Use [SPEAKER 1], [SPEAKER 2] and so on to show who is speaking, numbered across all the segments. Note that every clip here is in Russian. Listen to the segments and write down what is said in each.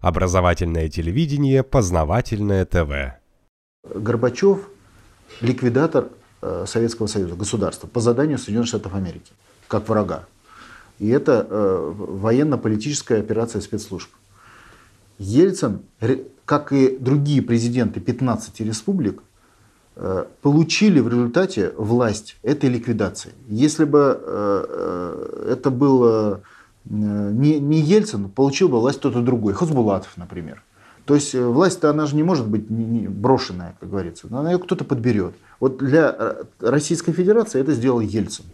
[SPEAKER 1] Образовательное телевидение, познавательное ТВ.
[SPEAKER 2] Горбачев – ликвидатор э, Советского Союза, государства, по заданию Соединенных Штатов Америки, как врага. И это э, военно-политическая операция спецслужб. Ельцин, как и другие президенты 15 республик, э, получили в результате власть этой ликвидации. Если бы это был не, не Ельцин, получил бы власть кто-то другой, Хазбулатов, например. То есть власть-то она же не может быть брошенная, как говорится, она ее кто-то подберет. Вот для Российской Федерации это сделал Ельцин.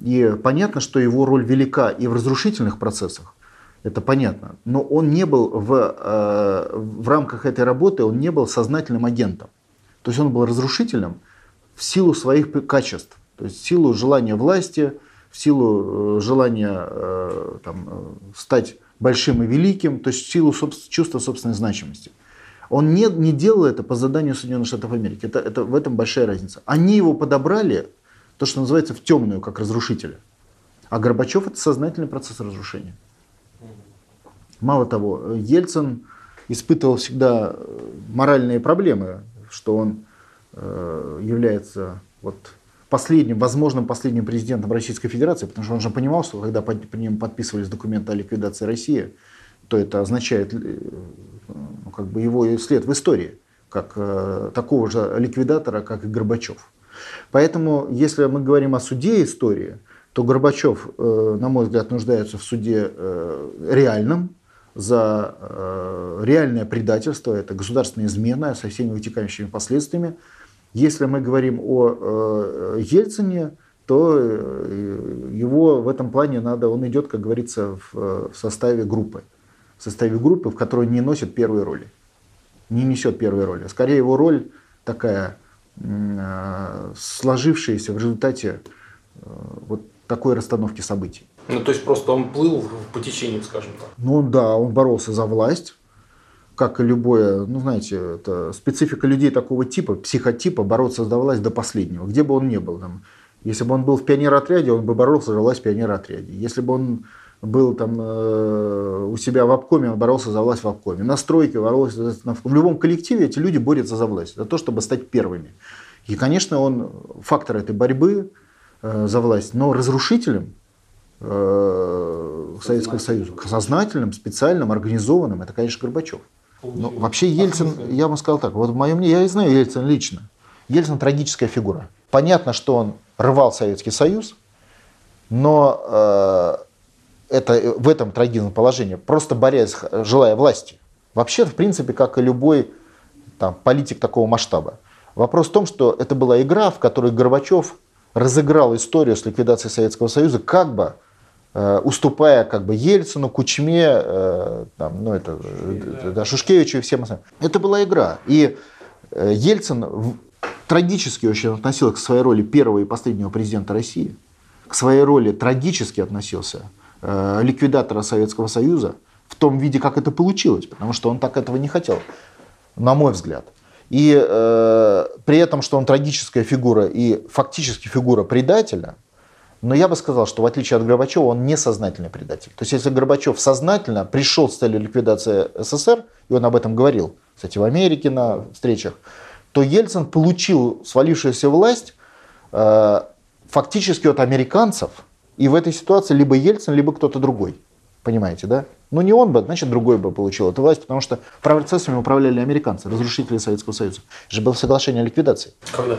[SPEAKER 2] И понятно, что его роль велика и в разрушительных процессах, это понятно. Но он не был в, э, в рамках этой работы, он не был сознательным агентом. То есть он был разрушительным в силу своих качеств. То есть в силу желания власти, силу э, желания э, там, стать большим и великим, то есть в силу собствен, чувства собственной значимости. Он не, не делал это по заданию Соединенных Штатов Америки. Это, это, в этом большая разница. Они его подобрали, то, что называется, в темную, как разрушителя. А Горбачев это сознательный процесс разрушения. Мало того, Ельцин испытывал всегда э, моральные проблемы, что он э, является вот последним, возможным последним президентом Российской Федерации, потому что он же понимал, что когда по, по ним подписывались документы о ликвидации России, то это означает э, ну, как бы его след в истории, как э, такого же ликвидатора, как и Горбачев. Поэтому, если мы говорим о суде истории, то Горбачев, э, на мой взгляд, нуждается в суде э, реальном, за э, реальное предательство, это государственная измена со всеми вытекающими последствиями. Если мы говорим о э, Ельцине, то э, его в этом плане надо, он идет, как говорится, в, составе группы. В составе группы, в которой не носит первой роли. Не несет первой роли. Скорее его роль такая, э, сложившаяся в результате вот такой расстановки событий.
[SPEAKER 3] Ну, то есть просто он плыл по течению, скажем так.
[SPEAKER 2] Ну да, он боролся за власть, как и любое, ну знаете, это специфика людей такого типа, психотипа, бороться за власть до последнего, где бы он ни был. Там, если бы он был в пионер-отряде, он бы боролся за власть в пионер-отряде. Если бы он был там э, у себя в обкоме, он боролся за власть в обкоме. На стройке боролся. В любом коллективе эти люди борются за власть, за то, чтобы стать первыми. И, конечно, он фактор этой борьбы э, за власть, но разрушителем э, Советского Союза. Сознательным, специальным, организованным, это, конечно, Горбачев. Но вообще Ельцин, я бы сказал так, вот в моем мнении, я знаю Ельцин лично. Ельцин трагическая фигура. Понятно, что он рвал Советский Союз, но э, это, в этом трагизм положения, просто борясь, желая власти. Вообще, в принципе, как и любой там, политик такого масштаба. Вопрос в том, что это была игра, в которой Горбачев разыграл историю с ликвидацией Советского Союза как бы уступая как бы Ельцину, Кучме, э, там, ну, это, э, да, Шушкевичу и всем остальным. Это была игра. И Ельцин трагически очень относился к своей роли первого и последнего президента России, к своей роли трагически относился ликвидатора Советского Союза в том виде, как это получилось, потому что он так этого не хотел, на мой взгляд. И э, при этом, что он трагическая фигура и фактически фигура предателя – но я бы сказал, что в отличие от Горбачева, он не сознательный предатель. То есть если Горбачев сознательно пришел с целью ликвидации СССР, и он об этом говорил, кстати, в Америке на встречах, то Ельцин получил свалившуюся власть э, фактически от американцев, и в этой ситуации либо Ельцин, либо кто-то другой. Понимаете, да? Ну не он бы, значит другой бы получил эту власть, потому что процессами управляли американцы, разрушители Советского Союза. Это же было соглашение о ликвидации.
[SPEAKER 3] Когда?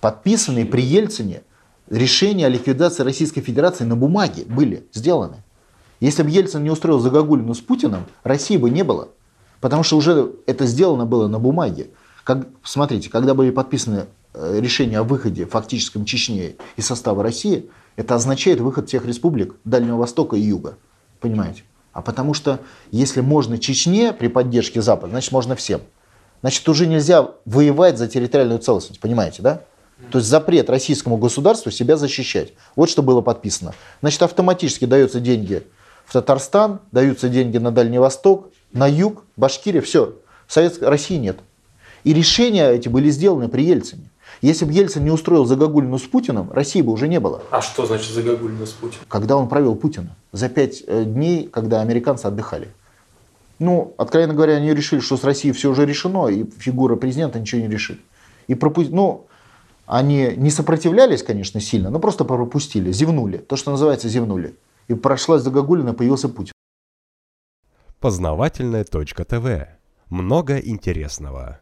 [SPEAKER 2] Подписанные при Ельцине решения о ликвидации Российской Федерации на бумаге были сделаны. Если бы Ельцин не устроил загогулину с Путиным, России бы не было. Потому что уже это сделано было на бумаге. Как, смотрите, когда были подписаны э, решения о выходе фактическом Чечне из состава России, это означает выход всех республик Дальнего Востока и Юга. Понимаете? А потому что если можно Чечне при поддержке Запада, значит можно всем. Значит уже нельзя воевать за территориальную целостность. Понимаете, да? То есть запрет российскому государству себя защищать. Вот что было подписано. Значит, автоматически даются деньги в Татарстан, даются деньги на Дальний Восток, на юг, Башкирия, все. Советской России нет. И решения эти были сделаны при Ельцине. Если бы Ельцин не устроил загогулину с Путиным, России бы уже не было.
[SPEAKER 3] А что значит загогулина с Путиным?
[SPEAKER 2] Когда он провел Путина. За пять э, дней, когда американцы отдыхали. Ну, откровенно говоря, они решили, что с Россией все уже решено, и фигура президента ничего не решит. И пропу... Ну, они не сопротивлялись, конечно, сильно, но просто пропустили, зевнули. То, что называется, зевнули. И прошлась загогулина, появился Путин.
[SPEAKER 1] Познавательная точка ТВ. Много интересного.